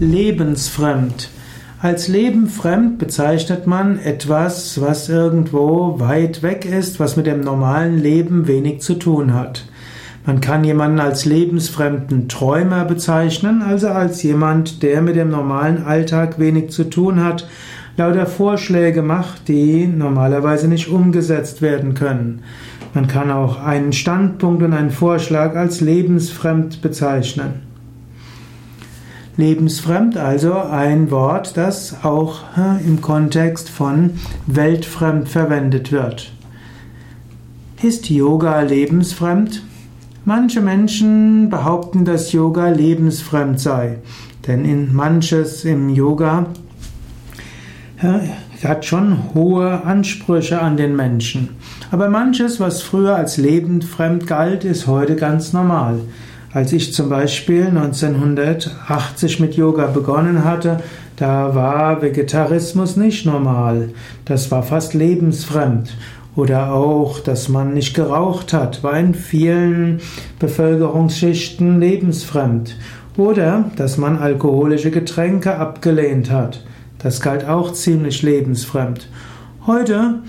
Lebensfremd. Als lebenfremd bezeichnet man etwas, was irgendwo weit weg ist, was mit dem normalen Leben wenig zu tun hat. Man kann jemanden als lebensfremden Träumer bezeichnen, also als jemand, der mit dem normalen Alltag wenig zu tun hat, lauter Vorschläge macht, die normalerweise nicht umgesetzt werden können. Man kann auch einen Standpunkt und einen Vorschlag als lebensfremd bezeichnen. Lebensfremd, also ein Wort, das auch im Kontext von weltfremd verwendet wird. Ist Yoga lebensfremd? Manche Menschen behaupten, dass Yoga lebensfremd sei, denn in manches im Yoga hat schon hohe Ansprüche an den Menschen. Aber manches, was früher als lebensfremd galt, ist heute ganz normal. Als ich zum Beispiel 1980 mit Yoga begonnen hatte, da war Vegetarismus nicht normal. Das war fast lebensfremd. Oder auch, dass man nicht geraucht hat, war in vielen Bevölkerungsschichten lebensfremd. Oder, dass man alkoholische Getränke abgelehnt hat. Das galt auch ziemlich lebensfremd. Heute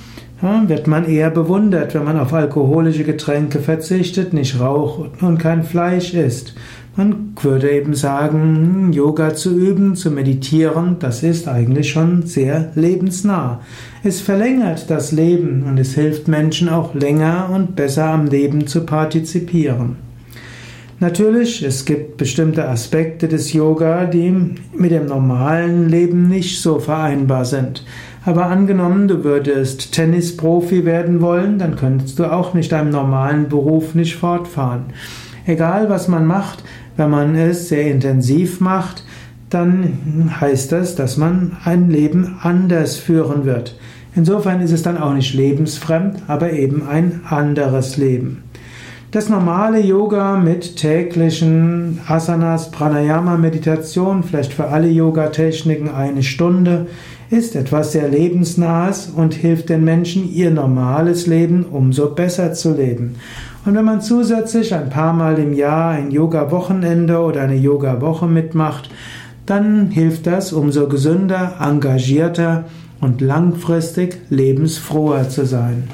wird man eher bewundert, wenn man auf alkoholische Getränke verzichtet, nicht raucht und kein Fleisch isst. Man würde eben sagen, Yoga zu üben, zu meditieren, das ist eigentlich schon sehr lebensnah. Es verlängert das Leben und es hilft Menschen auch länger und besser am Leben zu partizipieren. Natürlich, es gibt bestimmte Aspekte des Yoga, die mit dem normalen Leben nicht so vereinbar sind. Aber angenommen, du würdest Tennisprofi werden wollen, dann könntest du auch nicht deinem normalen Beruf nicht fortfahren. Egal was man macht, wenn man es sehr intensiv macht, dann heißt das, dass man ein Leben anders führen wird. Insofern ist es dann auch nicht lebensfremd, aber eben ein anderes Leben. Das normale Yoga mit täglichen Asanas, Pranayama, Meditation, vielleicht für alle Yoga-Techniken eine Stunde, ist etwas sehr Lebensnahes und hilft den Menschen, ihr normales Leben umso besser zu leben. Und wenn man zusätzlich ein paar Mal im Jahr ein Yoga-Wochenende oder eine Yoga-Woche mitmacht, dann hilft das, umso gesünder, engagierter und langfristig lebensfroher zu sein.